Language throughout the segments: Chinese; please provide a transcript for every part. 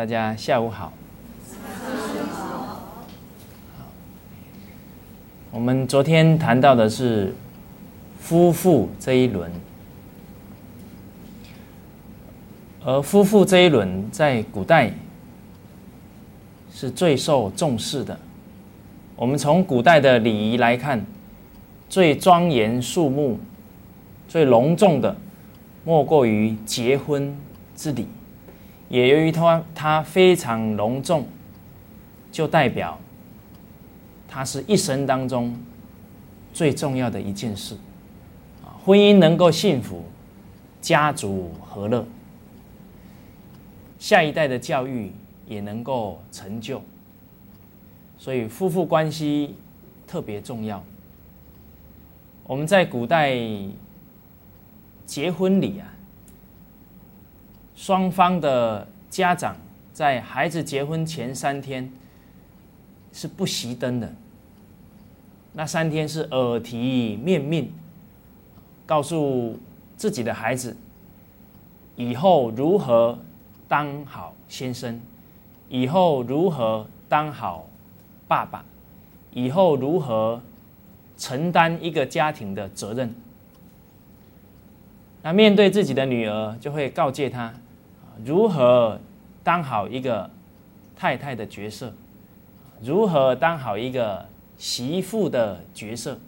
大家下午好。我们昨天谈到的是夫妇这一轮，而夫妇这一轮在古代是最受重视的。我们从古代的礼仪来看，最庄严肃穆、最隆重的，莫过于结婚之礼。也由于它它非常隆重，就代表。它是一生当中最重要的一件事，啊，婚姻能够幸福，家族和乐，下一代的教育也能够成就，所以夫妇关系特别重要。我们在古代结婚礼啊，双方的家长在孩子结婚前三天。是不熄灯的。那三天是耳提面命，告诉自己的孩子以后如何当好先生，以后如何当好爸爸，以后如何承担一个家庭的责任。那面对自己的女儿，就会告诫她如何当好一个太太的角色。如何当好一个媳妇的角色？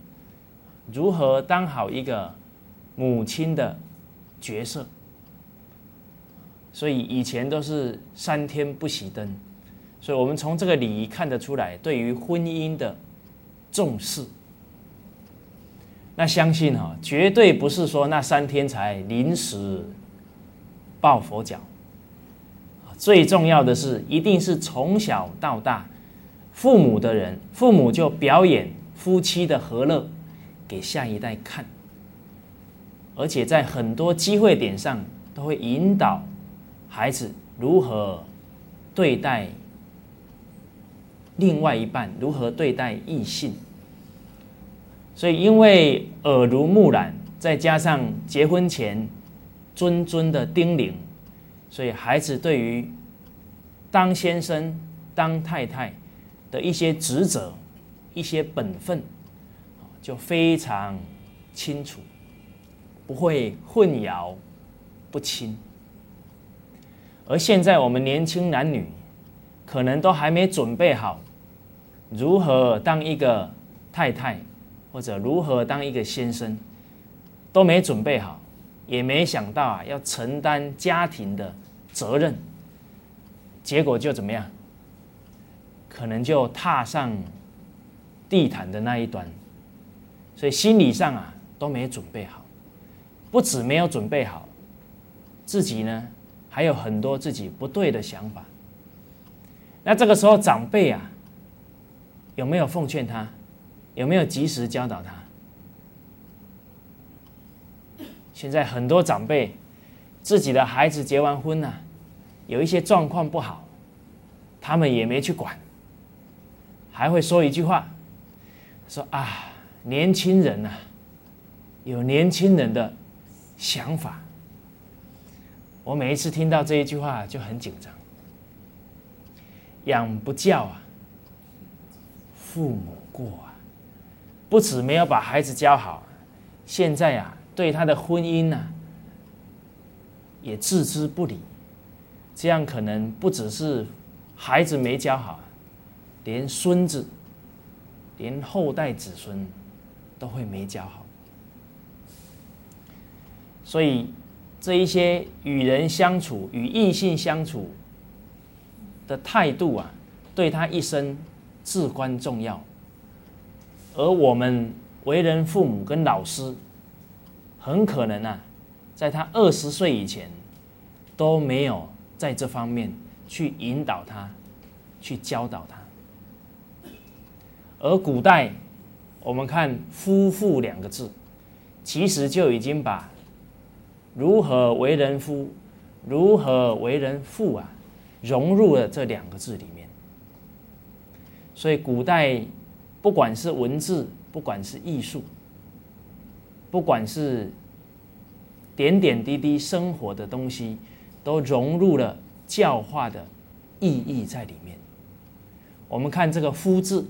如何当好一个母亲的角色？所以以前都是三天不熄灯，所以我们从这个礼仪看得出来，对于婚姻的重视。那相信哈，绝对不是说那三天才临时抱佛脚。最重要的是，一定是从小到大。父母的人，父母就表演夫妻的和乐给下一代看，而且在很多机会点上都会引导孩子如何对待另外一半，如何对待异性。所以，因为耳濡目染，再加上结婚前谆谆的叮咛，所以孩子对于当先生、当太太。的一些职责、一些本分，就非常清楚，不会混淆不清。而现在我们年轻男女，可能都还没准备好如何当一个太太，或者如何当一个先生，都没准备好，也没想到啊要承担家庭的责任，结果就怎么样？可能就踏上地毯的那一端，所以心理上啊都没准备好，不止没有准备好，自己呢还有很多自己不对的想法。那这个时候长辈啊有没有奉劝他？有没有及时教导他？现在很多长辈自己的孩子结完婚呢，有一些状况不好，他们也没去管。还会说一句话，说啊，年轻人呐，有年轻人的想法。我每一次听到这一句话就很紧张。养不教啊，父母过啊，不止没有把孩子教好，现在啊，对他的婚姻呐，也置之不理。这样可能不只是孩子没教好。连孙子，连后代子孙，都会没教好。所以，这一些与人相处、与异性相处的态度啊，对他一生至关重要。而我们为人父母跟老师，很可能啊，在他二十岁以前，都没有在这方面去引导他，去教导他。而古代，我们看“夫妇”两个字，其实就已经把如何为人夫、如何为人父啊，融入了这两个字里面。所以，古代不管是文字，不管是艺术，不管是点点滴滴生活的东西，都融入了教化的意义在里面。我们看这个“夫”字，“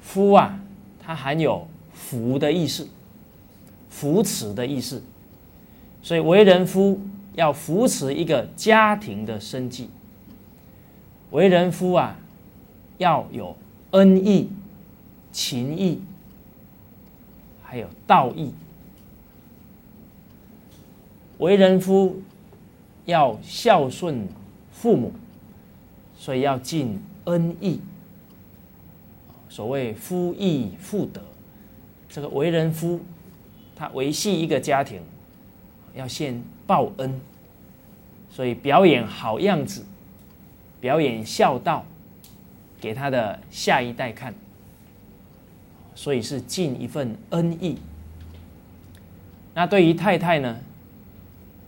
夫”啊，它含有扶的意思，扶持的意思。所以为人夫要扶持一个家庭的生计。为人夫啊，要有恩义、情义，还有道义。为人夫要孝顺父母。所以要尽恩义，所谓夫义妇德，这个为人夫，他维系一个家庭，要先报恩，所以表演好样子，表演孝道，给他的下一代看，所以是尽一份恩义。那对于太太呢，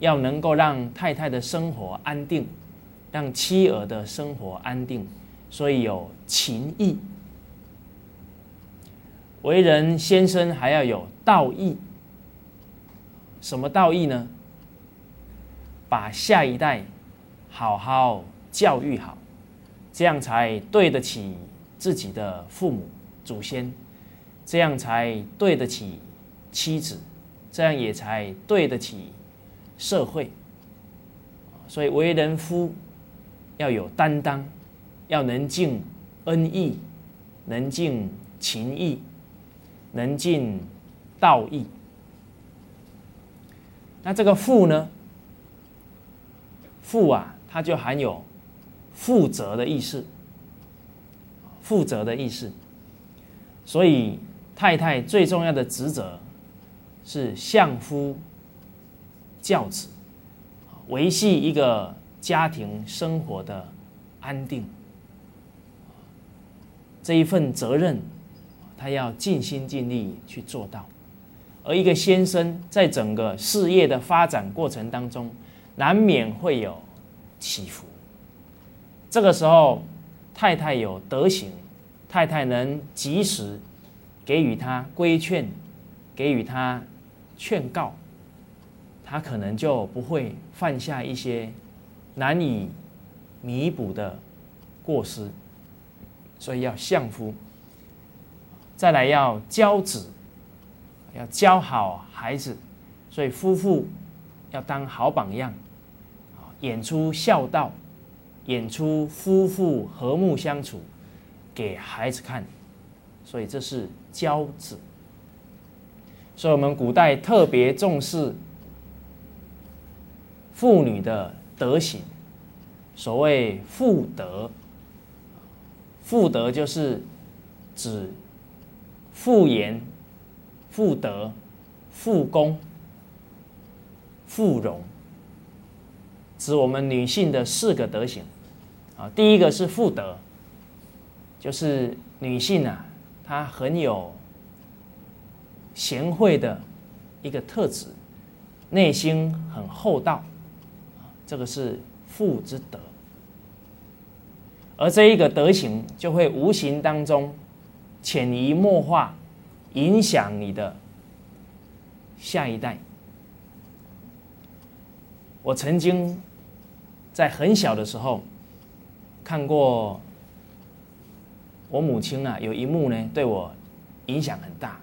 要能够让太太的生活安定。让妻儿的生活安定，所以有情义。为人先生还要有道义。什么道义呢？把下一代好好教育好，这样才对得起自己的父母祖先，这样才对得起妻子，这样也才对得起社会。所以为人夫。要有担当，要能尽恩义，能尽情义，能尽道义。那这个负呢？负啊，它就含有负责的意思，负责的意思。所以太太最重要的职责是相夫教子，维系一个。家庭生活的安定，这一份责任，他要尽心尽力去做到。而一个先生在整个事业的发展过程当中，难免会有起伏。这个时候，太太有德行，太太能及时给予他规劝，给予他劝告，他可能就不会犯下一些。难以弥补的过失，所以要相夫。再来要教子，要教好孩子，所以夫妇要当好榜样，演出孝道，演出夫妇和睦相处给孩子看，所以这是教子。所以我们古代特别重视妇女的。德行，所谓妇德，妇德就是指妇言、妇德、妇功、妇容，指我们女性的四个德行。啊，第一个是妇德，就是女性啊，她很有贤惠的一个特质，内心很厚道。这个是父之德，而这一个德行就会无形当中潜移默化，影响你的下一代。我曾经在很小的时候看过我母亲啊，有一幕呢，对我影响很大。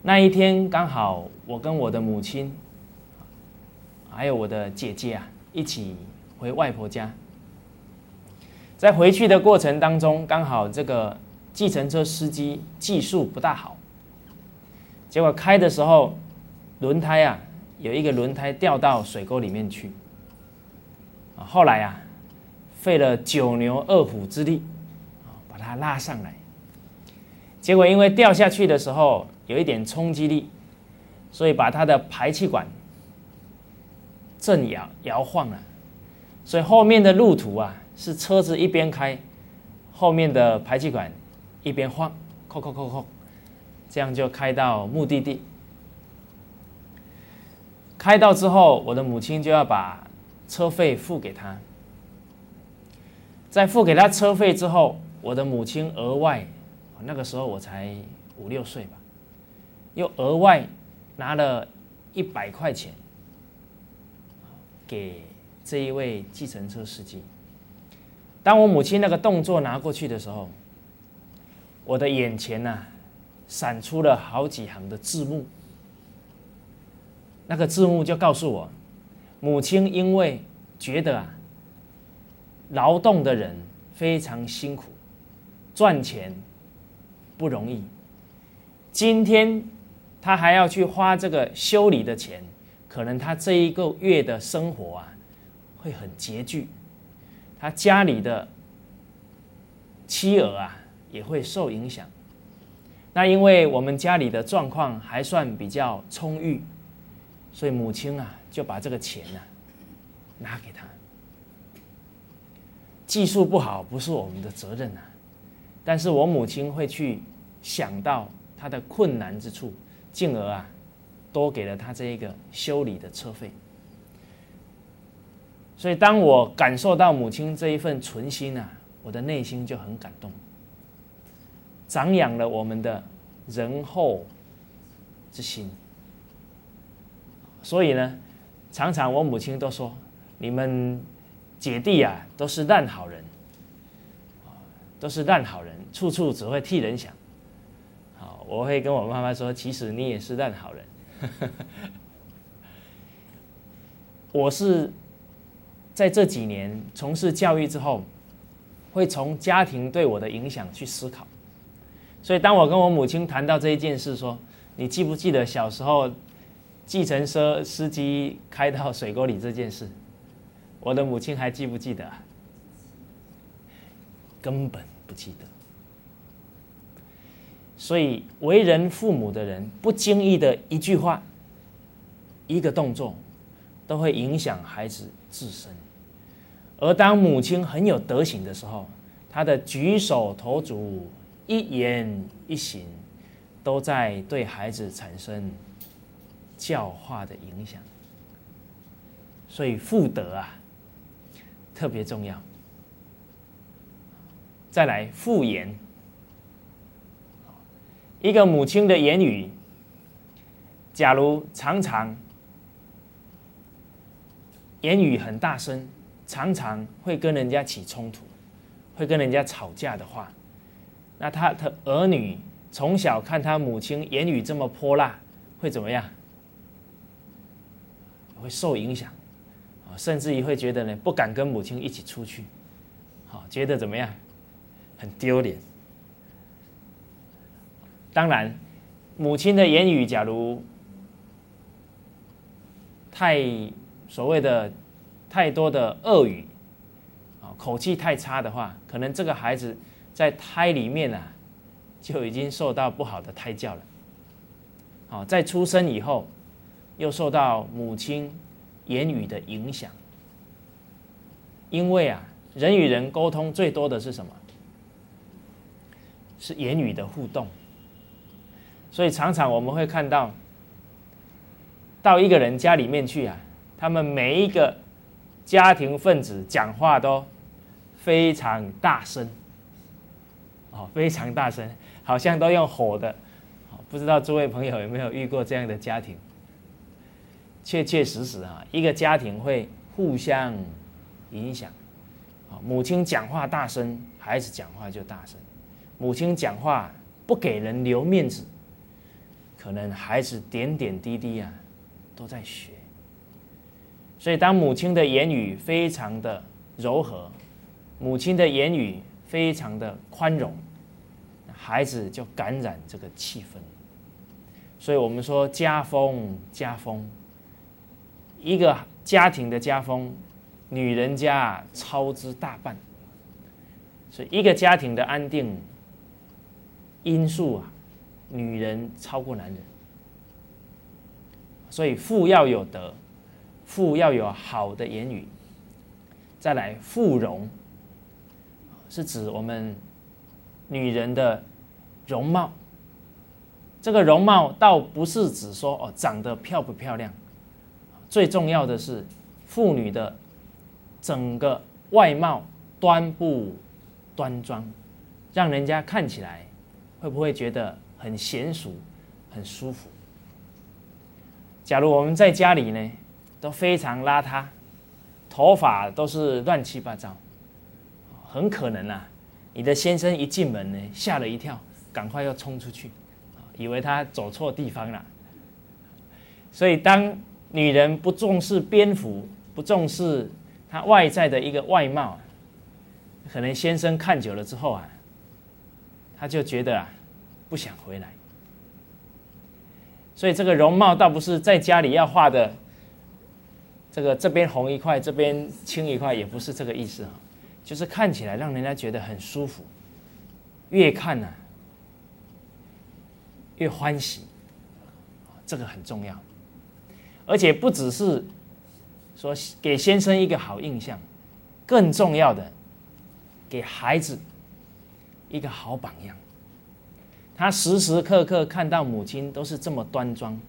那一天刚好我跟我的母亲。还有我的姐姐啊，一起回外婆家。在回去的过程当中，刚好这个计程车司机技术不大好，结果开的时候，轮胎啊有一个轮胎掉到水沟里面去。后来啊，费了九牛二虎之力，把它拉上来。结果因为掉下去的时候有一点冲击力，所以把它的排气管。正摇摇晃了，所以后面的路途啊，是车子一边开，后面的排气管一边晃，扣扣扣扣，这样就开到目的地。开到之后，我的母亲就要把车费付给他。在付给他车费之后，我的母亲额外，那个时候我才五六岁吧，又额外拿了一百块钱。给这一位计程车司机。当我母亲那个动作拿过去的时候，我的眼前呐，闪出了好几行的字幕。那个字幕就告诉我，母亲因为觉得啊，劳动的人非常辛苦，赚钱不容易。今天他还要去花这个修理的钱，可能他这一个月的生活啊，会很拮据。他家里的妻儿啊，也会受影响。那因为我们家里的状况还算比较充裕。所以母亲啊，就把这个钱呢拿给他。技术不好不是我们的责任啊，但是我母亲会去想到他的困难之处，进而啊多给了他这一个修理的车费。所以当我感受到母亲这一份存心啊，我的内心就很感动，长养了我们的仁厚之心。所以呢，常常我母亲都说：“你们姐弟啊，都是烂好人，都是烂好人，处处只会替人想。”好，我会跟我妈妈说：“其实你也是烂好人。” 我是在这几年从事教育之后，会从家庭对我的影响去思考。所以，当我跟我母亲谈到这一件事，说：“你记不记得小时候？”计程车司机开到水沟里这件事，我的母亲还记不记得？根本不记得。所以，为人父母的人，不经意的一句话、一个动作，都会影响孩子自身。而当母亲很有德行的时候，她的举手投足、一言一行，都在对孩子产生。教化的影响，所以父德啊特别重要。再来父言，一个母亲的言语，假如常常言语很大声，常常会跟人家起冲突，会跟人家吵架的话，那他的儿女从小看他母亲言语这么泼辣，会怎么样？会受影响，啊，甚至于会觉得呢，不敢跟母亲一起出去，好，觉得怎么样，很丢脸。当然，母亲的言语假如太所谓的太多的恶语，啊，口气太差的话，可能这个孩子在胎里面啊，就已经受到不好的胎教了。好，在出生以后。又受到母亲言语的影响，因为啊，人与人沟通最多的是什么？是言语的互动。所以常常我们会看到，到一个人家里面去啊，他们每一个家庭分子讲话都非常大声，哦，非常大声，好像都用吼的。不知道诸位朋友有没有遇过这样的家庭？确确实实啊，一个家庭会互相影响。母亲讲话大声，孩子讲话就大声；母亲讲话不给人留面子，可能孩子点点滴滴啊都在学。所以，当母亲的言语非常的柔和，母亲的言语非常的宽容，孩子就感染这个气氛。所以我们说家风，家风。一个家庭的家风，女人家操之大半。所以，一个家庭的安定因素啊，女人超过男人。所以，富要有德，富要有好的言语。再来，富容是指我们女人的容貌。这个容貌倒不是指说哦，长得漂不漂亮。最重要的是，妇女的整个外貌端不端庄，让人家看起来会不会觉得很娴熟、很舒服？假如我们在家里呢，都非常邋遢，头发都是乱七八糟，很可能啊，你的先生一进门呢，吓了一跳，赶快要冲出去，以为他走错地方了。所以，当女人不重视蝙蝠，不重视她外在的一个外貌，可能先生看久了之后啊，他就觉得啊，不想回来。所以，这个容貌倒不是在家里要画的。这个这边红一块，这边青一块，也不是这个意思啊，就是看起来让人家觉得很舒服，越看呢越欢喜，这个很重要，而且不只是说给先生一个好印象，更重要的给孩子一个好榜样，他时时刻刻看到母亲都是这么端庄，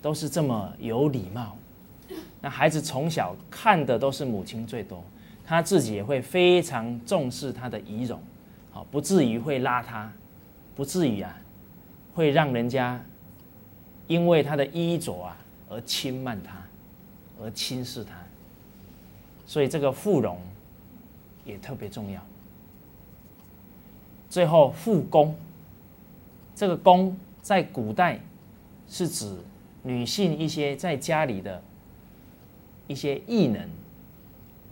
都是这么有礼貌。那孩子从小看的都是母亲最多，他自己也会非常重视他的仪容，好，不至于会邋遢，不至于啊，会让人家因为他的衣着啊而轻慢他，而轻视他。所以这个妇容也特别重要。最后，妇宫，这个宫在古代是指女性一些在家里的。一些异能，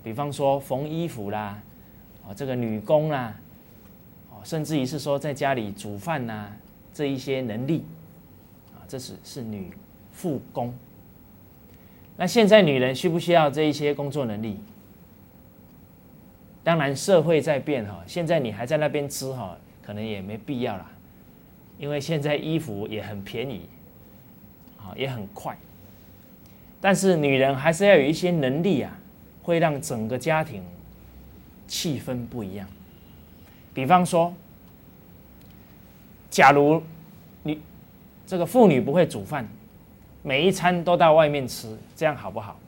比方说缝衣服啦，啊，这个女工啦，哦，甚至于是说在家里煮饭呐，这一些能力，啊，这是是女妇工。那现在女人需不需要这一些工作能力？当然，社会在变哈，现在你还在那边吃哈，可能也没必要啦，因为现在衣服也很便宜，啊，也很快。但是女人还是要有一些能力啊，会让整个家庭气氛不一样。比方说，假如你这个妇女不会煮饭，每一餐都到外面吃，这样好不好？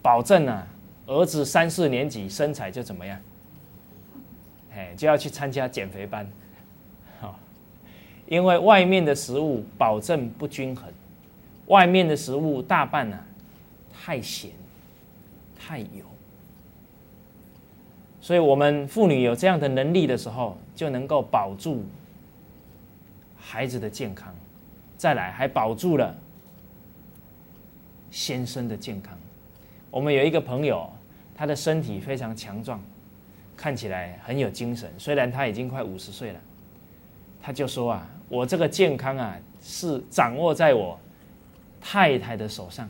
保证啊，儿子三四年级身材就怎么样？哎，就要去参加减肥班，因为外面的食物保证不均衡。外面的食物大半呢太咸、太油，所以我们妇女有这样的能力的时候，就能够保住孩子的健康，再来还保住了先生的健康。我们有一个朋友，他的身体非常强壮，看起来很有精神，虽然他已经快五十岁了，他就说啊，我这个健康啊是掌握在我。太太的手上，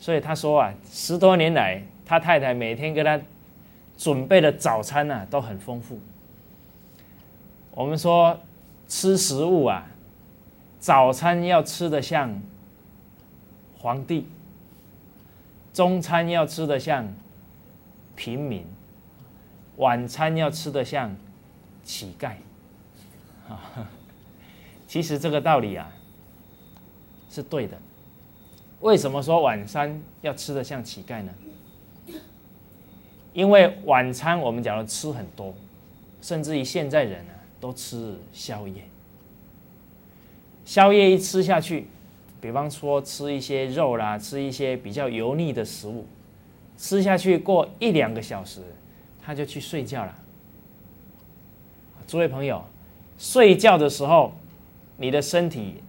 所以他说啊，十多年来，他太太每天给他准备的早餐呢都很丰富。我们说吃食物啊，早餐要吃的像皇帝，中餐要吃的像平民，晚餐要吃的像乞丐。啊，其实这个道理啊。是对的，为什么说晚餐要吃的像乞丐呢？因为晚餐我们假如吃很多，甚至于现在人呢都吃宵夜。宵夜一吃下去，比方说吃一些肉啦，吃一些比较油腻的食物，吃下去过一两个小时，他就去睡觉了。诸位朋友，睡觉的时候，你的身体。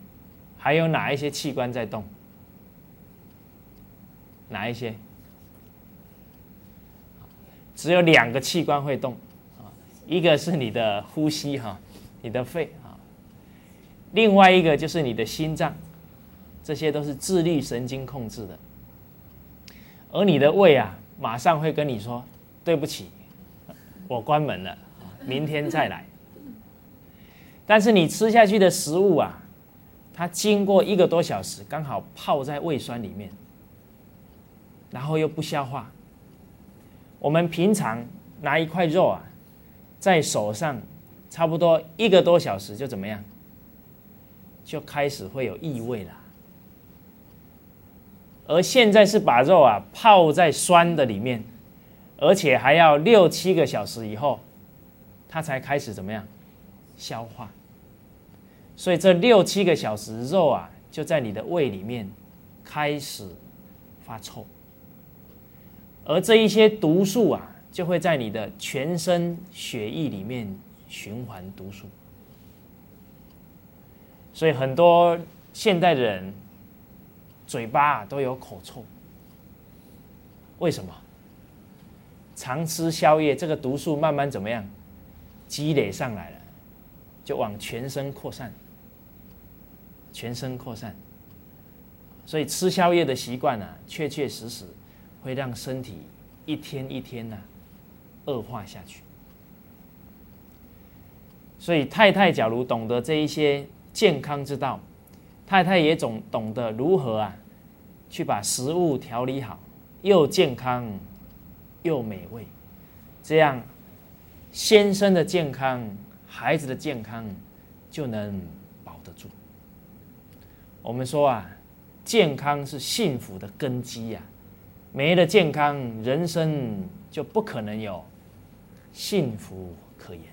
还有哪一些器官在动？哪一些？只有两个器官会动啊，一个是你的呼吸哈，你的肺啊，另外一个就是你的心脏，这些都是自律神经控制的。而你的胃啊，马上会跟你说：“对不起，我关门了，明天再来。”但是你吃下去的食物啊。它经过一个多小时，刚好泡在胃酸里面，然后又不消化。我们平常拿一块肉啊，在手上差不多一个多小时就怎么样，就开始会有异味了。而现在是把肉啊泡在酸的里面，而且还要六七个小时以后，它才开始怎么样消化。所以这六七个小时，肉啊就在你的胃里面开始发臭，而这一些毒素啊，就会在你的全身血液里面循环毒素。所以很多现代的人嘴巴都有口臭，为什么？常吃宵夜，这个毒素慢慢怎么样积累上来了，就往全身扩散，全身扩散。所以吃宵夜的习惯呢，确确实实会让身体一天一天呢恶化下去。所以太太假如懂得这一些。健康之道，太太也总懂得如何啊，去把食物调理好，又健康又美味，这样先生的健康、孩子的健康就能。我们说啊，健康是幸福的根基呀，没了健康，人生就不可能有幸福可言。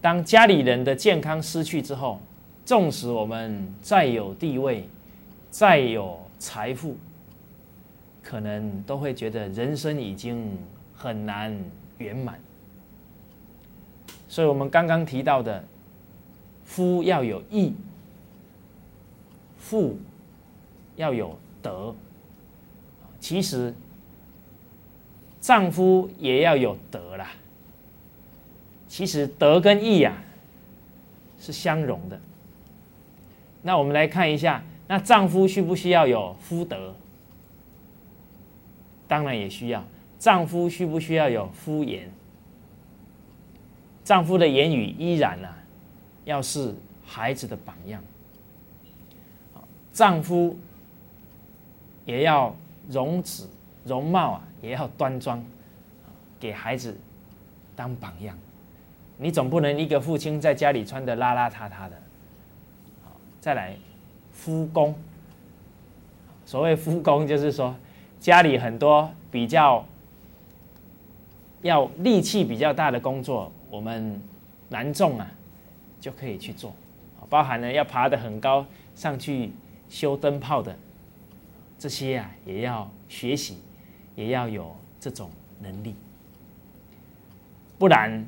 当家里人的健康失去之后，纵使我们再有地位、再有财富，可能都会觉得人生已经很难圆满。所以，我们刚刚提到的，夫要有义，妇要有德，其实丈夫也要有德啦。其实德跟义呀是相容的。那我们来看一下，那丈夫需不需要有夫德？当然也需要。丈夫需不需要有夫言？丈夫的言语依然啊，要是孩子的榜样。丈夫也要容止容貌啊，也要端庄，给孩子当榜样。你总不能一个父亲在家里穿的邋邋遢遢的，再来，夫工。所谓夫工，就是说家里很多比较要力气比较大的工作，我们男众啊就可以去做，包含了要爬得很高上去修灯泡的这些啊，也要学习，也要有这种能力，不然。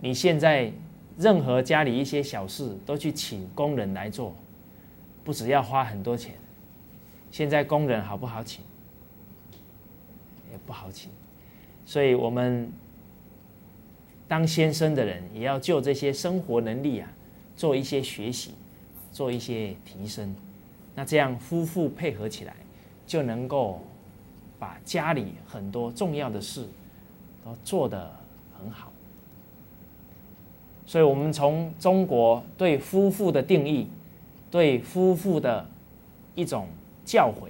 你现在任何家里一些小事都去请工人来做，不只要花很多钱，现在工人好不好请？也不好请，所以我们当先生的人也要就这些生活能力啊，做一些学习，做一些提升。那这样夫妇配合起来，就能够把家里很多重要的事都做得很好。所以，我们从中国对夫妇的定义，对夫妇的一种教诲，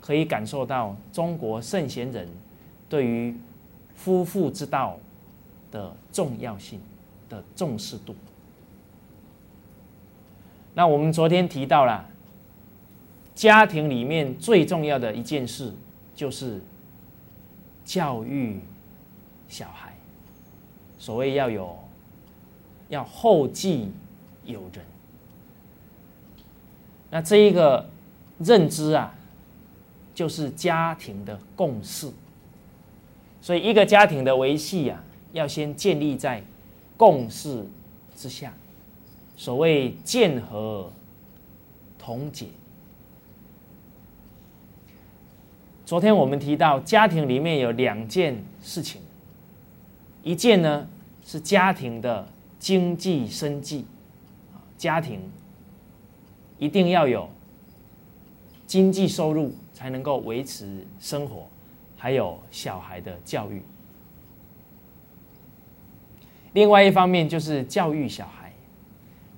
可以感受到中国圣贤人对于夫妇之道的重要性的重视度。那我们昨天提到了，家庭里面最重要的一件事，就是教育小孩。所谓要有。要后继有人，那这一个认知啊，就是家庭的共识。所以，一个家庭的维系啊，要先建立在共识之下。所谓见和同解。昨天我们提到，家庭里面有两件事情，一件呢是家庭的。经济生计，家庭一定要有经济收入，才能够维持生活，还有小孩的教育。另外一方面就是教育小孩，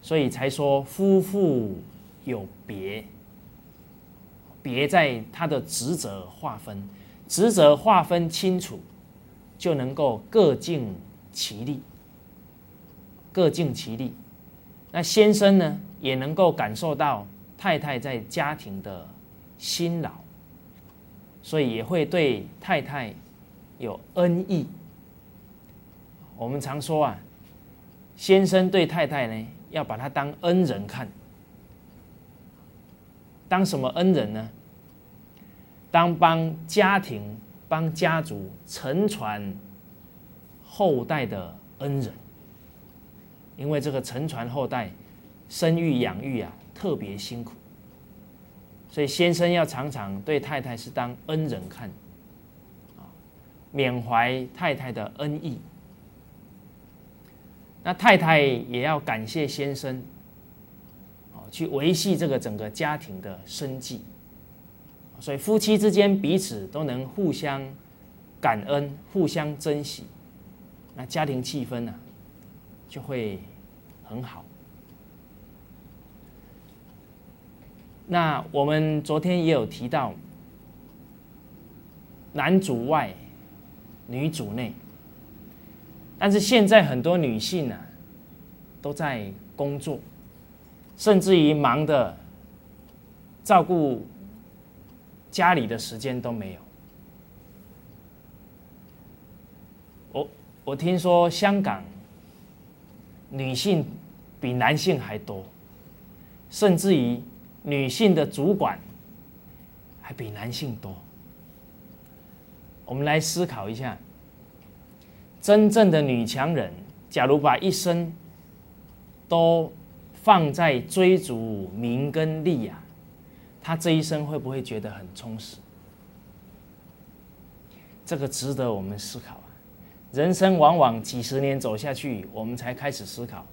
所以才说夫妇有别，别在他的职责划分，职责划分清楚，就能够各尽其力。各尽其力，那先生呢也能够感受到太太在家庭的辛劳，所以也会对太太有恩义。我们常说啊，先生对太太呢要把他当恩人看，当什么恩人呢？当帮家庭、帮家族承传后代的恩人，因为这个承传后代、生育养育啊，特别辛苦，所以先生要常常对太太是当恩人看，啊，缅怀太太的恩义。那太太也要感谢先生，哦，去维系这个整个家庭的生计，所以夫妻之间彼此都能互相感恩、互相珍惜，那家庭气氛呢就会很好。那我们昨天也有提到，男主外，女主内。但是现在很多女性呢，都在工作，甚至于忙的照顾家里的时间都没有。我我听说香港女性比男性还多，甚至于女性的主管还比男性多。我们来思考一下。真正的女强人，假如把一生都放在追逐名跟利呀，他这一生会不会觉得很充实？这个值得我们思考啊！人生往往几十年走下去，我们才开始思考，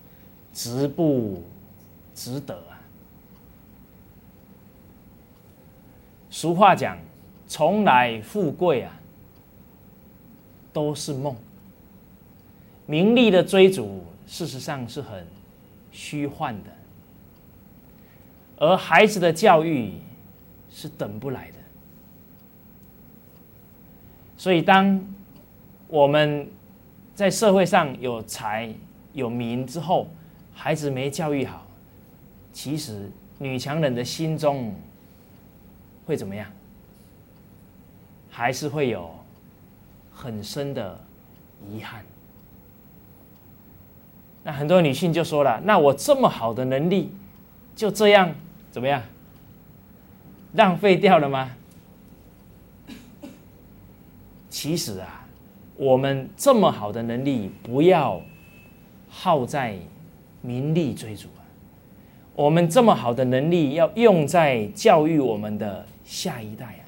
值不值得啊？俗话讲，从来富贵啊，都是梦。名利的追逐，事实上是很虚幻的，而孩子的教育是等不来的。所以，当我们在社会上有财有名之后，孩子没教育好，其实女强人的心中会怎么样？还是会有很深的遗憾。那很多女性就说了：“那我这么好的能力，就这样怎么样？浪费掉了吗？”其实啊，我们这么好的能力，不要耗在名利追逐啊。我们这么好的能力，要用在教育我们的下一代啊。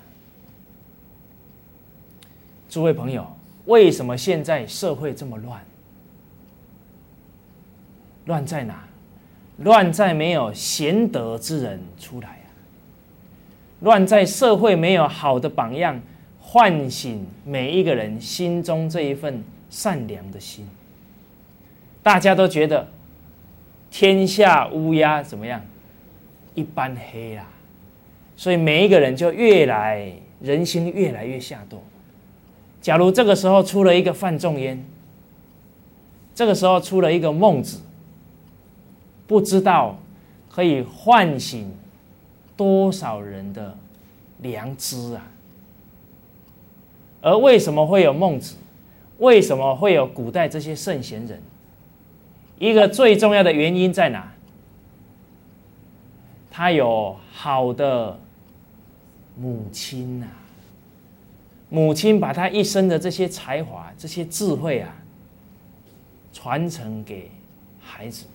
诸位朋友，为什么现在社会这么乱？乱在哪？乱在没有贤德之人出来！乱在社会没有好的榜样，唤醒每一个人心中这一份善良的心。大家都觉得天下乌鸦怎么样？一般黑啊！所以每一个人就越来人心越来越下堕。假如这个时候出了一个范仲淹，这个时候出了一个孟子。不知道可以唤醒多少人的良知啊！而为什么会有孟子？为什么会有古代这些圣贤人？一个最重要的原因在哪？他有好的母亲呐，母亲把他一生的这些才华、这些智慧啊，传承给孩子。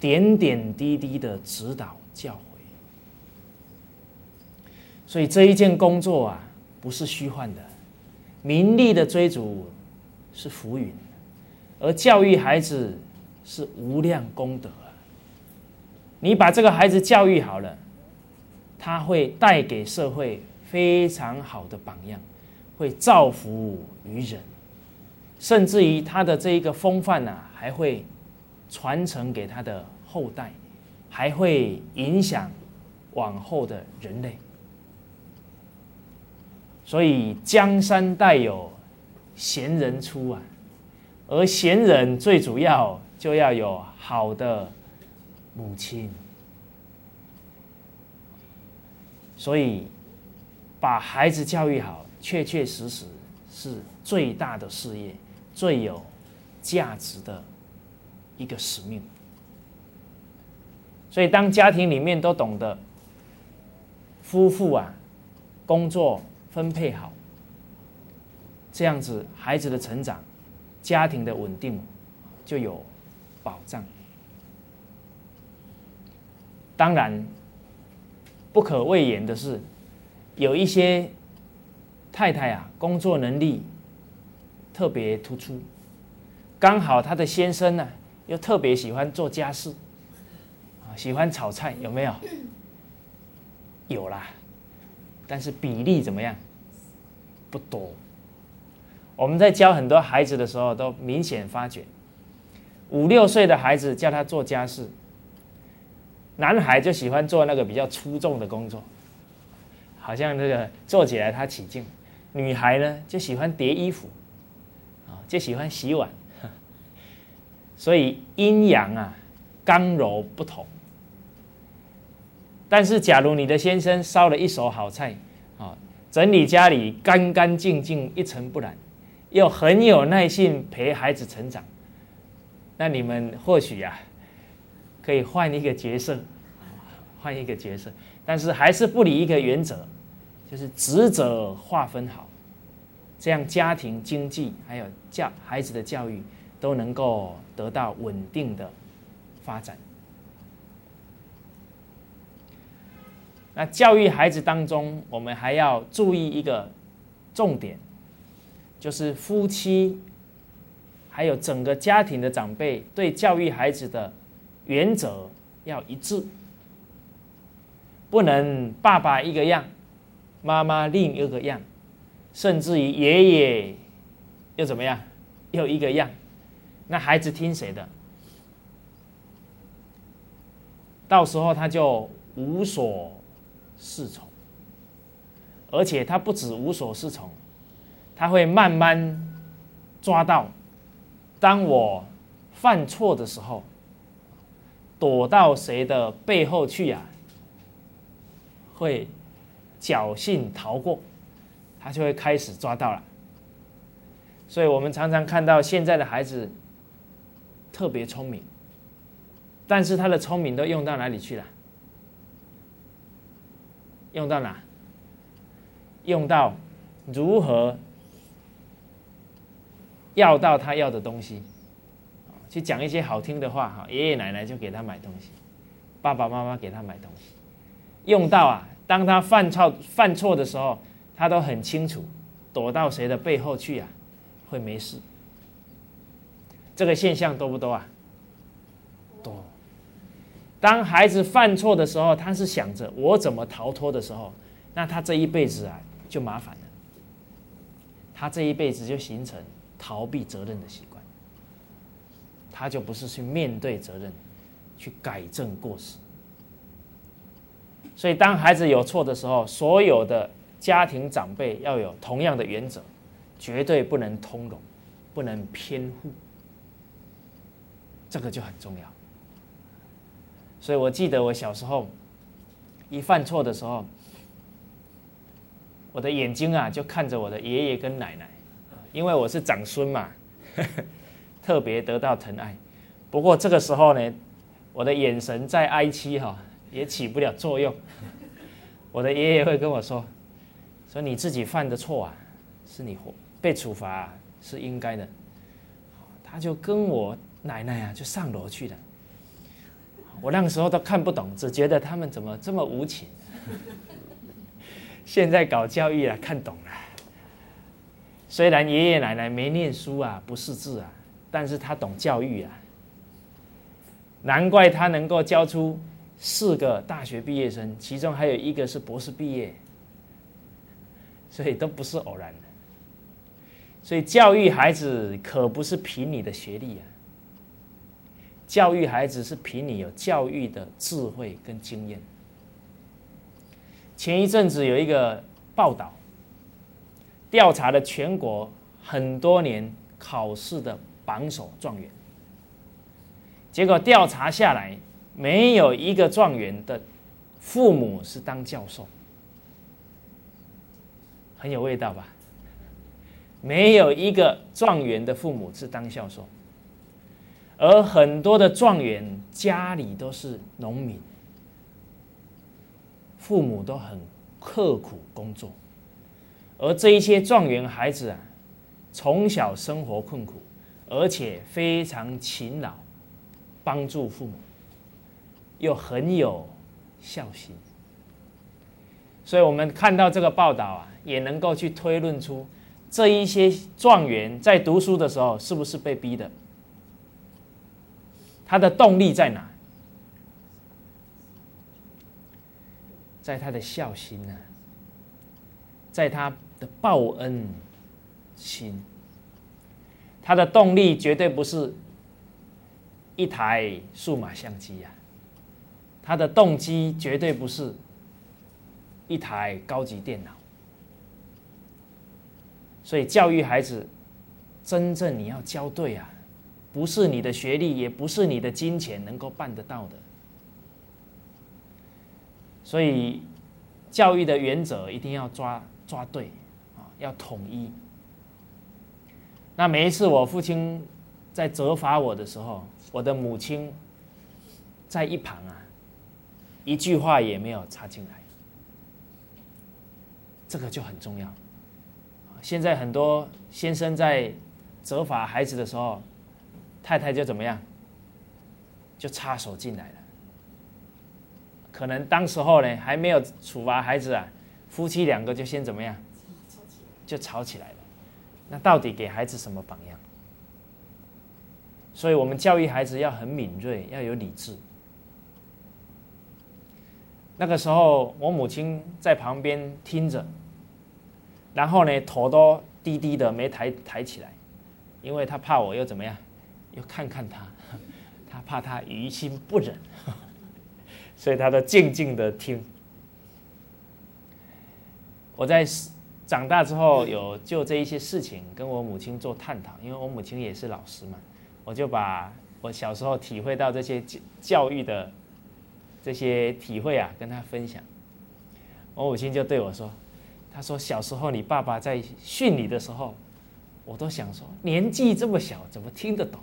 点点滴滴的指导教诲，所以这一件工作啊，不是虚幻的。名利的追逐是浮云，而教育孩子是无量功德！你把这个孩子教育好了，他会带给社会非常好的榜样，会造福于人，甚至于他的这一个风范啊，还会传承给他的。后代还会影响往后的人类，所以江山代有贤人出啊，而贤人最主要就要有好的母亲，所以把孩子教育好，确确实实是最大的事业，最有价值的一个使命。所以，当家庭里面都懂得夫妇啊，工作分配好，这样子孩子的成长、家庭的稳定就有保障。当然，不可讳言的是，有一些太太啊，工作能力特别突出，刚好她的先生呢，又特别喜欢做家事，啊，喜欢炒菜，有没有？有啦，但是比例怎么样？不多。我们在教很多孩子的时候，都明显发觉，五六岁的孩子叫他做家事。男孩就喜欢做那个比较粗重的工作，好像这个做起来他起劲；女孩呢就喜欢叠衣服，啊，就喜欢洗碗。所以阴阳啊，刚柔不同。但是，假如你的先生烧了一手好菜，啊，整理家里干干净净、一尘不染，又很有耐心陪孩子成长，那你们或许呀。可以换一个角色，换一个角色，但是还是不离一个原则，就是职责划分好，这样家庭经济还有教孩子的教育都能够得到稳定的发展。那教育孩子当中，我们还要注意一个重点，就是夫妻还有整个家庭的长辈对教育孩子的。原则要一致，不能爸爸一个样，妈妈另一个样，甚至于爷爷又怎么样，又一个样，那孩子听谁的？到时候他就无所适从，而且他不止无所适从，他会慢慢抓到，当我犯错的时候。躲到谁的背后去呀？会侥幸逃过，他就会开始抓到了。所以我们常常看到现在的孩子特别聪明，但是他的聪明都用到哪里去了？用到哪？用到如何要到他要的东西。去讲一些好听的话哈，爷爷奶奶就给他买东西，爸爸妈妈给他买东西，用到啊，当他犯错犯错的时候，他都很清楚，躲到谁的背后去啊，会没事。这个现象多不多啊？当孩子犯错的时候，他是想着我怎么逃脱的时候，那他这一辈子啊就麻烦了，他这一辈子就形成逃避责任的习惯。他就不是去面对责任，去改正过失。所以，当孩子有错的时候，所有的家庭长辈要有同样的原则，绝对不能通融，不能偏护。这个就很重要。所以我记得我小时候一犯错的时候，我的眼睛啊就看着我的爷爷跟奶奶，因为我是长孙嘛。特别得到疼爱，不过这个时候呢，我的眼神再哀戚哈，也起不了作用。我的爷爷会跟我说：“说你自己犯的错啊，是你被处罚是应该的。”他就跟我奶奶啊，就上楼去了。我那个时候都看不懂，只觉得他们怎么这么无情。现在搞教育啊，看懂了。虽然爷爷奶奶没念书啊，不识字啊。但是他懂教育啊，难怪他能够教出四个大学毕业生，其中还有一个是博士毕业，所以都不是偶然的。所以教育孩子可不是凭你的学历啊，教育孩子是凭你有教育的智慧跟经验。前一阵子有一个报道，调查了全国很多年考试的。榜首状元，结果调查下来，没有一个状元的父母是当教授，很有味道吧？没有一个状元的父母是当教授，而很多的状元家里都是农民，父母都很刻苦工作，而这一些状元孩子啊，从小生活困苦，而且非常勤劳，帮助父母，又很有孝心。所以，我们看到这个报道啊，也能够去推论出这一些状元在读书的时候是不是被逼的？他的动力在哪？在他的孝心呢？在他的报恩心。他的动力绝对不是一台数码相机呀，他的动机绝对不是。一台高级电脑，所以教育孩子，真正你要教对啊，不是你的学历，也不是你的金钱能够办得到的。所以教育的原则一定要抓抓对啊，要统一。那每一次我父亲在责罚我的时候，我的母亲在一旁啊，一句话也没有插进来。这个就很重要。现在很多先生在责罚孩子的时候，太太就怎么样？就插手进来了。可能当时候呢还没有处罚孩子啊，夫妻两个就先怎么样？就吵起来了。那到底给孩子什么榜样？所以我们教育孩子要很敏锐，要有理智。那个时候，我母亲在旁边听着。然后呢，头都低低的，没抬抬起来，因为她怕我又怎么样，又看看他，他怕他于心不忍，所以他都静静的听。我在长大之后，有就这一些事情跟我母亲做探讨，因为我母亲也是老师嘛，我就把我小时候体会到这些教育的这些体会啊，跟他分享。我母亲就对我说。他说：“小时候你爸爸在训你的时候，我都想说，年纪这么小，怎么听得懂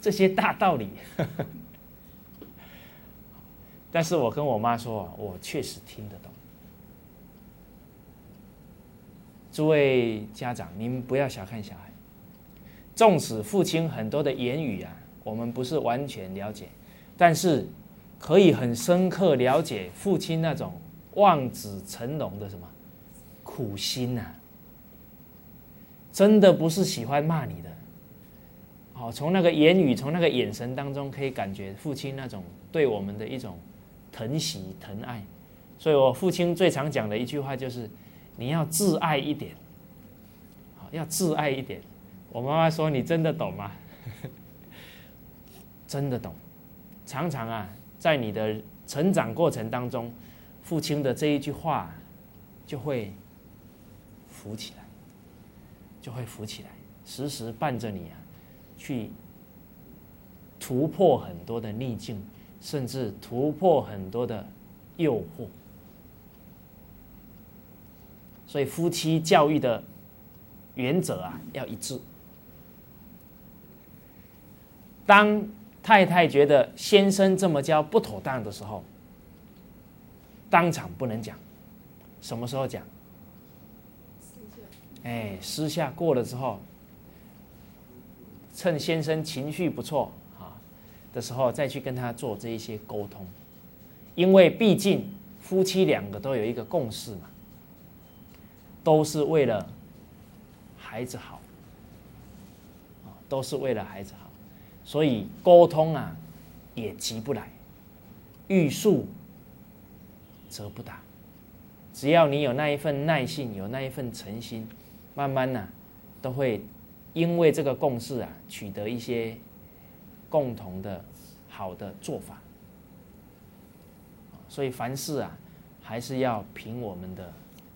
这些大道理？但是我跟我妈说，我确实听得懂。诸位家长，您不要小看小孩，纵使父亲很多的言语啊，我们不是完全了解，但是可以很深刻了解父亲那种望子成龙的什么。”苦心呐，真的不是喜欢骂你的。好，从那个言语，从那个眼神当中，可以感觉父亲那种对我们的一种疼惜疼爱。所以我父亲最常讲的一句话就是：你要自爱一点，好，要自爱一点。我妈妈说：“你真的懂吗？” 真的懂。常常啊，在你的成长过程当中，父亲的这一句话就会。浮起来，就会浮起来，时时伴着你啊，去突破很多的逆境，甚至突破很多的诱惑。所以夫妻教育的原则啊，要一致。当太太觉得先生这么教不妥当的时候，当场不能讲，什么时候讲？哎，私下过了之后，趁先生情绪不错啊的时候，再去跟他做这一些沟通，因为毕竟夫妻两个都有一个共识嘛，都是为了孩子好，啊，都是为了孩子好，所以沟通啊也急不来，欲速则不达，只要你有那一份耐性，有那一份诚心。慢慢呢，都会因为这个共识啊，取得一些共同的好的做法。所以凡事啊，还是要凭我们的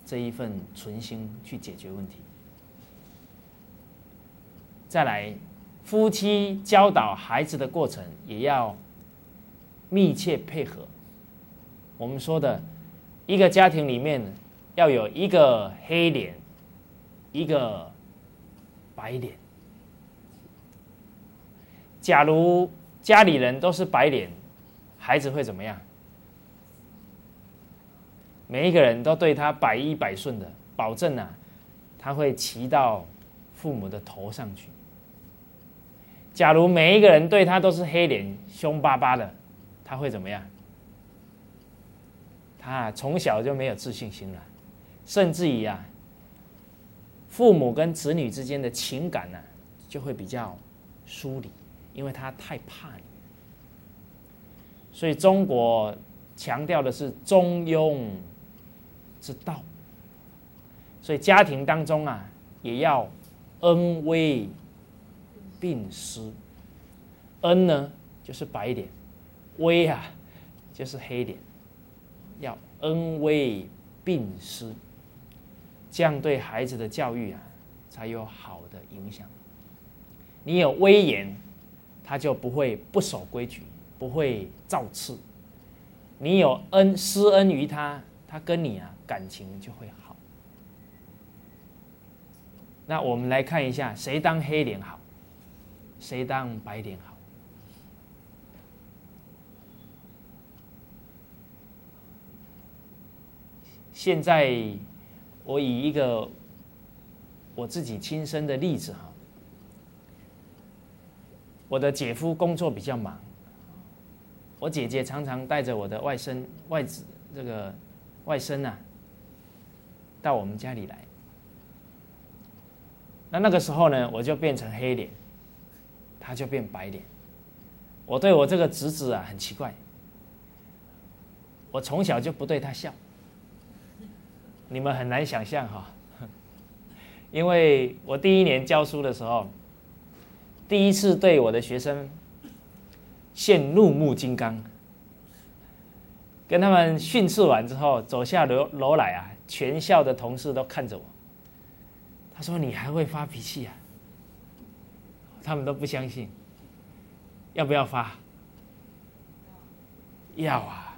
这一份存心去解决问题。再来，夫妻教导孩子的过程也要密切配合。我们说的一个家庭里面要有一个黑脸。一个白脸，假如家里人都是白脸，孩子会怎么样？每一个人都对他百依百顺的，保证啊，他会骑到父母的头上去。假如每一个人对他都是黑脸、凶巴巴的，他会怎么样？他从小就没有自信心了，甚至于啊，父母跟子女之间的情感呢，就会比较疏离，因为他太怕你。所以中国强调的是中庸之道，所以家庭当中啊，也要恩威并施。恩呢，就是白脸；威啊，就是黑脸。要恩威并施，这样对孩子的教育啊，才有好的影响。你有威严，他就不会不守规矩，不会造次；你有恩施恩于他，他跟你啊感情就会好。那我们来看一下，谁当黑脸好，谁当白脸好。现在我以一个我自己亲身的例子哈，我的姐夫工作比较忙，我姐姐常常带着我的外甥外子这个外甥啊，到我们家里来。那那个时候呢，我就变成黑脸，他就变白脸。我对我这个侄子啊很奇怪，我从小就不对他笑。你们很难想象哈，因为我第一年教书的时候，第一次对我的学生现怒目金刚，跟他们训斥完之后，走下楼楼来啊，全校的同事都看着我。他说：“你还会发脾气啊？”他们都不相信，要不要发？要啊！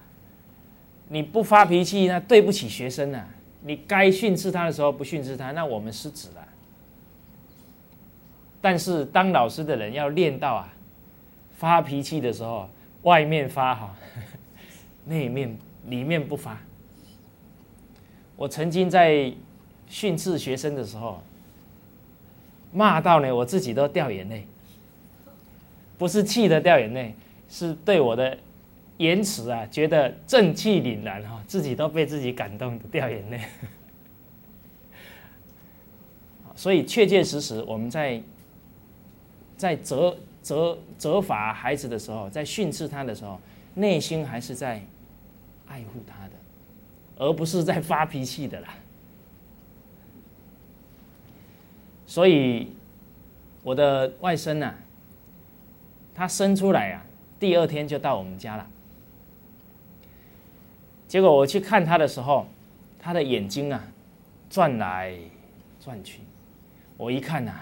你不发脾气，那对不起学生啊。你该训斥他的时候不训斥他，那我们失职了。但是当老师的人要练到啊，发脾气的时候，外面发哈，内面里面不发。我曾经在训斥学生的时候，骂到呢，我自己都掉眼泪，不是气的掉眼泪，是对我的。言辞啊，觉得正气凛然哈，自己都被自己感动的掉眼泪。所以确确实实，我们在在责责责罚孩子的时候，在训斥他的时候，内心还是在爱护他的，而不是在发脾气的啦。所以我的外甥呢，他生出来啊，第二天就到我们家了。结果我去看他的时候，他的眼睛啊，转来转去。我一看呐，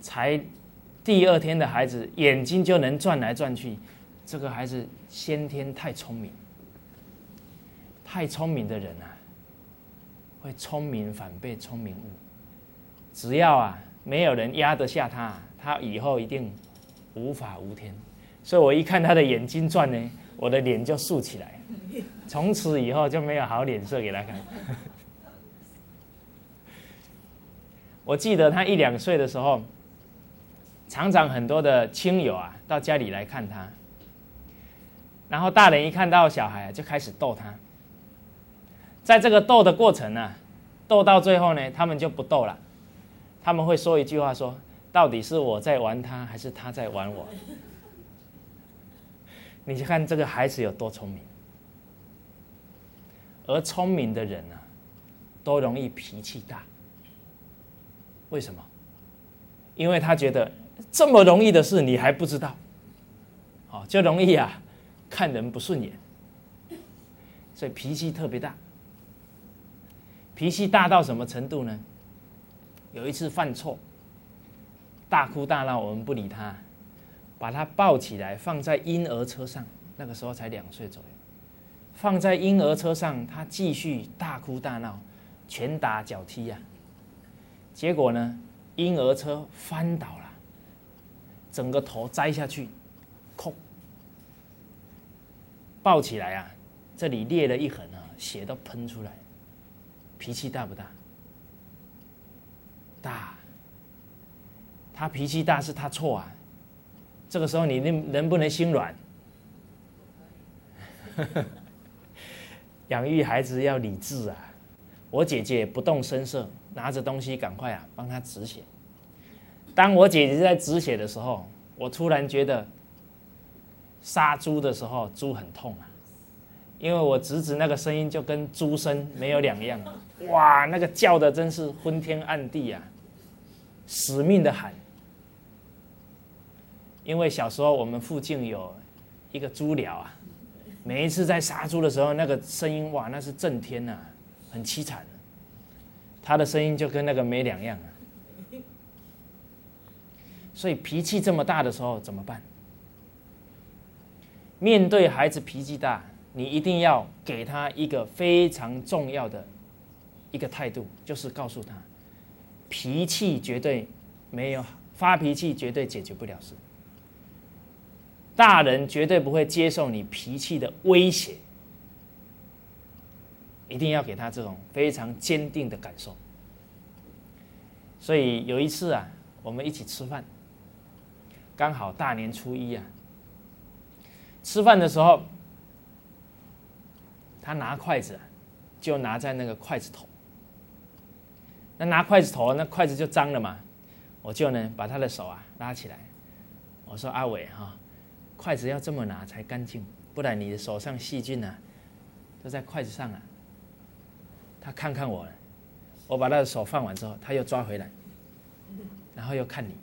才第二天的孩子眼睛就能转来转去，这个孩子先天太聪明。太聪明的人啊，会聪明反被聪明误。只要啊，没有人压得下他，他以后一定无法无天。所以我一看他的眼睛转呢，我的脸就竖起来。从此以后就没有好脸色给他看。我记得他一两岁的时候，常常很多的亲友啊到家里来看他，然后大人一看到小孩就开始逗他。在这个逗的过程呢，逗到最后呢，他们就不逗了，他们会说一句话说：“到底是我在玩他，还是他在玩我？” 你去看这个孩子有多聪明。而聪明的人呢，都容易脾气大。为什么？因为他觉得这么容易的事你还不知道，哦，就容易啊，看人不顺眼，所以脾气特别大。脾气大到什么程度呢？有一次犯错，大哭大闹，我们不理他，把他抱起来放在婴儿车上，那个时候才两岁左右。放在婴儿车上，他继续大哭大闹，拳打脚踢呀。结果呢，婴儿车翻倒了，整个头栽下去，空。抱起来啊，这里裂了一痕啊，血都喷出来。脾气大不大？大，他脾气大是他错啊。这个时候你能能不能心软？养育孩子要理智啊！我姐姐不动声色，拿着东西赶快啊帮她止血。当我姐姐在止血的时候，我突然觉得杀猪的时候猪很痛啊，因为我侄子那个声音就跟猪声没有两样，哇，那个叫的真是昏天暗地啊，死命的喊。因为小时候我们附近有一个猪寮啊。每一次在杀猪的时候，那个声音哇，那是震天呐，很凄惨。他的声音就跟那个没两样啊。所以脾气这么大的时候怎么办？面对孩子脾气大，你一定要给他一个非常重要的一个态度，就是告诉他，脾气绝对没有发脾气，绝对解决不了事。大人绝对不会接受你脾气的威胁，一定要给他这种非常坚定的感受。所以有一次啊，我们一起吃饭，刚好大年初一啊，吃饭的时候，他拿筷子就拿在那个筷子头，那拿筷子头，那筷子就脏了嘛，我就呢把他的手啊拉起来，我说阿伟哈。筷子要这么拿才干净，不然你的手上细菌啊都在筷子上啊。他看看我，我把他的手放完之后，他又抓回来，然后又看你，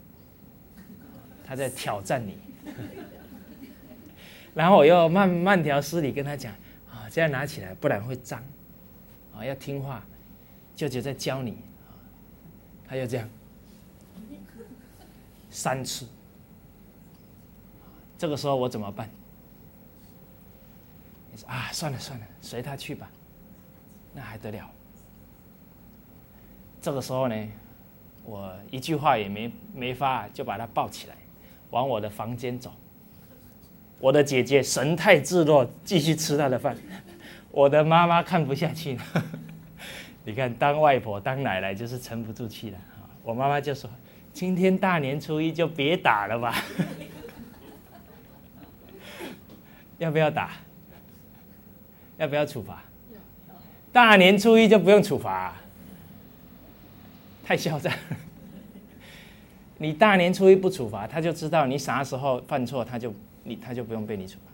他在挑战你。然后我又慢慢条斯理跟他讲啊，这样拿起来，不然会脏啊，要听话。舅舅在教你啊，他又这样三次。这个时候我怎么办？你说啊，算了算了，随他去吧，那还得了？这个时候呢，我一句话也没没发，就把他抱起来，往我的房间走。我的姐姐神态自若，继续吃她的饭。我的妈妈看不下去了，你看，当外婆当奶奶就是沉不住气了。我妈妈就说：“今天大年初一就别打了吧。”要不要打？要不要处罚？大年初一就不用处罚，太嚣张。你大年初一不处罚，他就知道你啥时候犯错，他就你他就不用被你处罚。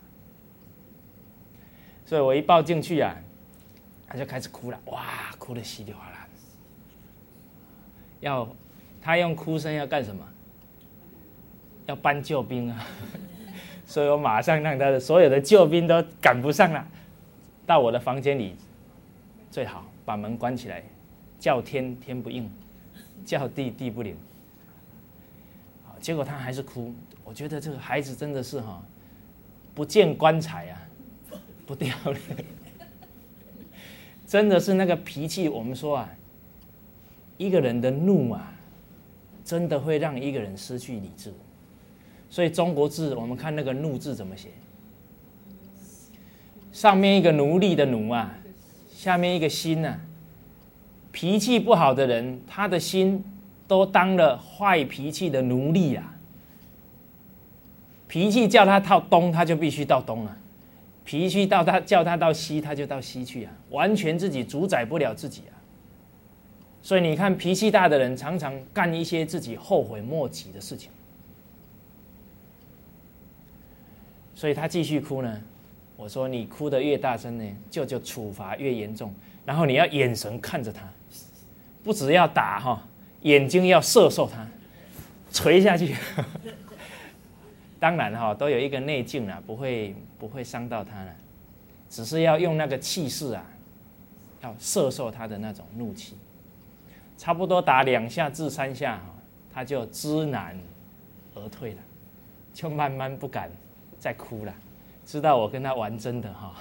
所以我一抱进去啊，他就开始哭了，哇，哭的稀里哗啦。要他用哭声要干什么？要搬救兵啊！所以我马上让他的所有的救兵都赶不上了，到我的房间里，最好把门关起来，叫天天不应，叫地地不灵。结果他还是哭。我觉得这个孩子真的是哈，不见棺材啊，不掉泪，真的是那个脾气。我们说啊，一个人的怒啊，真的会让一个人失去理智。所以中国字，我们看那个“怒”字怎么写？上面一个奴隶的“奴”啊，下面一个“心”呐。脾气不好的人，他的心都当了坏脾气的奴隶啊。脾气叫他到东，他就必须到东啊；脾气到他叫他到西，他就到西去啊。完全自己主宰不了自己啊。所以你看，脾气大的人常常干一些自己后悔莫及的事情。所以他继续哭呢，我说你哭得越大声呢，舅舅处罚越严重。然后你要眼神看着他，不只要打哈，眼睛要射受他，捶下去。当然哈，都有一个内劲了，不会不会伤到他了，只是要用那个气势啊，要射受他的那种怒气。差不多打两下至三下，他就知难而退了，就慢慢不敢。在哭了，知道我跟他玩真的哈。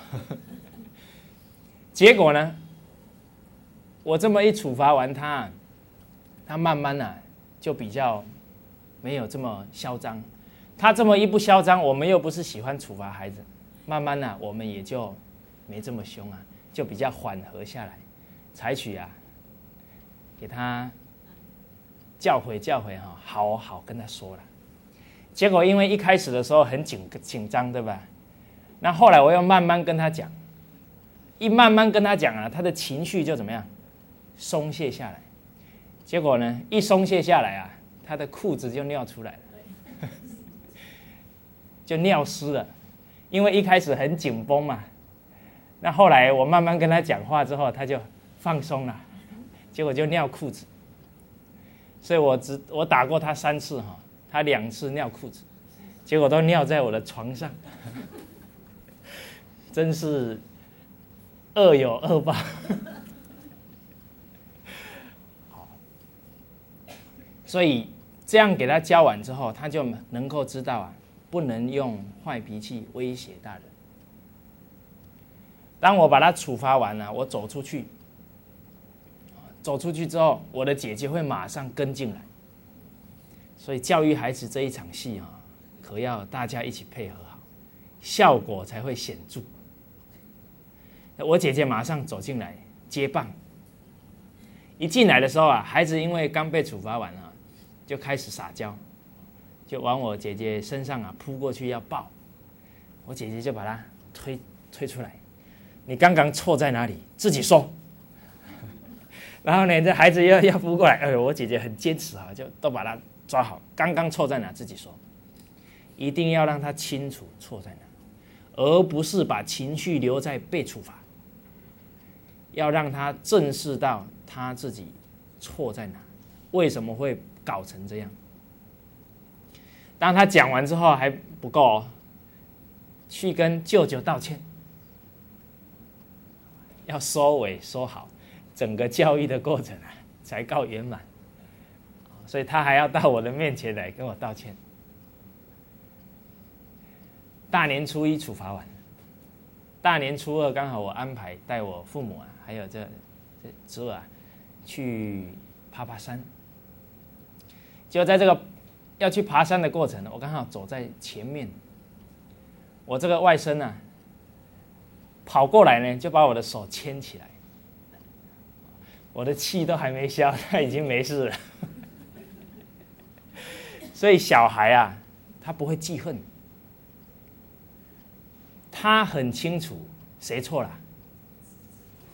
结果呢，我这么一处罚完他，他慢慢呢就比较没有这么嚣张。他这么一不嚣张，我们又不是喜欢处罚孩子，慢慢呢我们也就没这么凶啊，就比较缓和下来，采取啊给他教诲教诲哈，好好跟他说了。结果因为一开始的时候很紧紧张，对吧？那后来我又慢慢跟他讲，一慢慢跟他讲啊，他的情绪就怎么样，松懈下来。结果呢，一松懈下来啊，他的裤子就尿出来了，就尿湿了。因为一开始很紧绷嘛，那后来我慢慢跟他讲话之后，他就放松了，结果就尿裤子。所以我只我打过他三次哈，他两次尿裤子，结果都尿在我的床上，真是恶有恶报。好，所以这样给他教完之后，他就能够知道啊。不能用坏脾气威胁大人。当我把他处罚完了，我走出去，走出去之后，我的姐姐会马上跟进来。所以教育孩子这一场戏啊，可要大家一起配合好，效果才会显著。我姐姐马上走进来接棒。一进来的时候啊，孩子因为刚被处罚完啊，就开始撒娇。就往我姐姐身上啊扑过去要抱，我姐姐就把他推推出来。你刚刚错在哪里？自己说。然后呢，这孩子又要扑过来，哎呦，我姐姐很坚持啊，就都把他抓好。刚刚错在哪？自己说。一定要让他清楚错在哪，而不是把情绪留在被处罚。要让他正视到他自己错在哪，为什么会搞成这样？当他讲完之后还不够哦，去跟舅舅道歉，要收尾收好，整个教育的过程啊才告圆满。所以他还要到我的面前来跟我道歉。大年初一处罚完，大年初二刚好我安排带我父母啊，还有这这侄儿啊，去爬爬山，就在这个。要去爬山的过程，我刚好走在前面。我这个外甥呢，跑过来呢，就把我的手牵起来。我的气都还没消，他已经没事了。所以小孩啊，他不会记恨，他很清楚谁错了，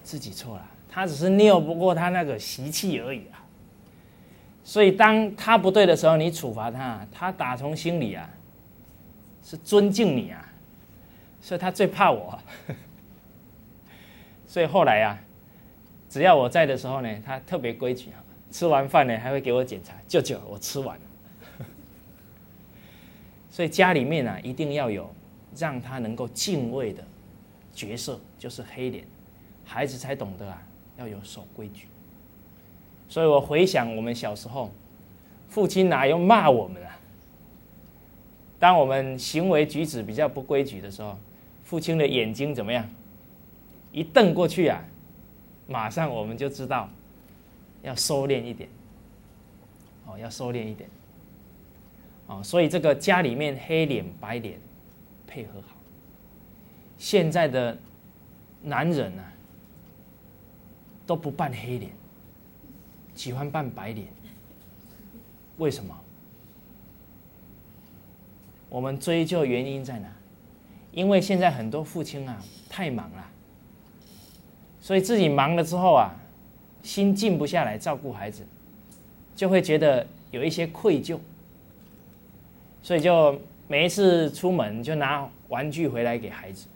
自己错了，他只是拗不过他那个习气而已啊。所以，当他不对的时候，你处罚他，他打从心里啊，是尊敬你啊，所以他最怕我。所以后来啊，只要我在的时候呢，他特别规矩啊，吃完饭呢还会给我检查，舅舅，我吃完了。所以家里面啊，一定要有让他能够敬畏的角色，就是黑脸，孩子才懂得啊，要有守规矩。所以我回想我们小时候，父亲哪有骂我们啊？当我们行为举止比较不规矩的时候，父亲的眼睛怎么样？一瞪过去啊，马上我们就知道要收敛一点。哦，要收敛一点。哦，所以这个家里面黑脸白脸配合好。现在的男人呢，都不扮黑脸。喜欢扮白脸，为什么？我们追究原因在哪？因为现在很多父亲啊太忙了，所以自己忙了之后啊，心静不下来照顾孩子，就会觉得有一些愧疚，所以就每一次出门就拿玩具回来给孩子。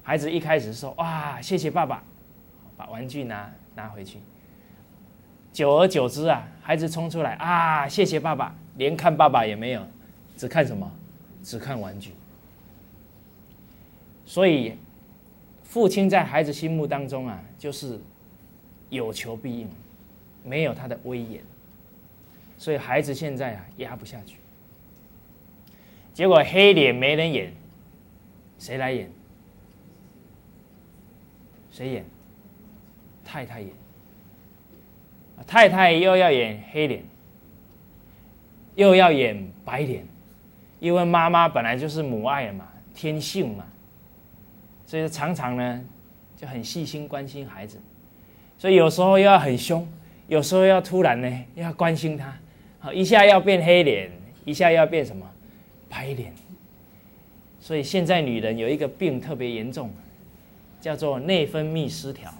孩子一开始说：“哇，谢谢爸爸！”把玩具拿拿回去。久而久之啊，孩子冲出来啊，谢谢爸爸，连看爸爸也没有，只看什么？只看玩具。所以，父亲在孩子心目当中啊，就是有求必应，没有他的威严。所以孩子现在啊，压不下去。结果黑脸没人演，谁来演？谁演？太太演。太太又要演黑脸，又要演白脸，因为妈妈本来就是母爱嘛，天性嘛，所以常常呢就很细心关心孩子，所以有时候又要很凶，有时候要突然呢，要关心他，好一下要变黑脸，一下要变什么拍脸。所以现在女人有一个病特别严重，叫做内分泌失调，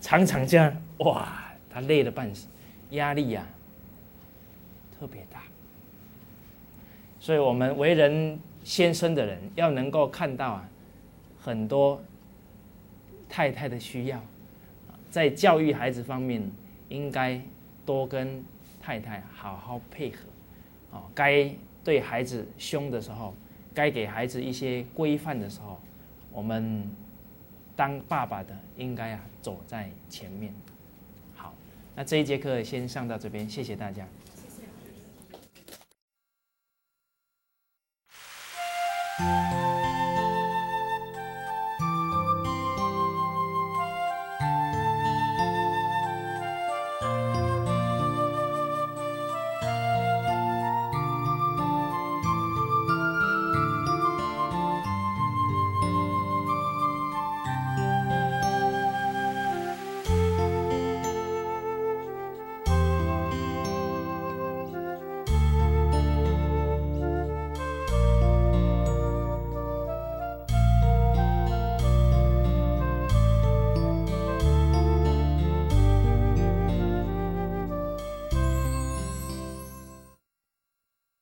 常常这样哇，她累得半死，压力呀特别大。所以我们为人先生的人要能够看到啊，很多太太的需要，在教育孩子方面。应该多跟太太好好配合，哦，该对孩子凶的时候，该给孩子一些规范的时候，我们当爸爸的应该啊走在前面。好，那这一节课先上到这边，谢谢大家。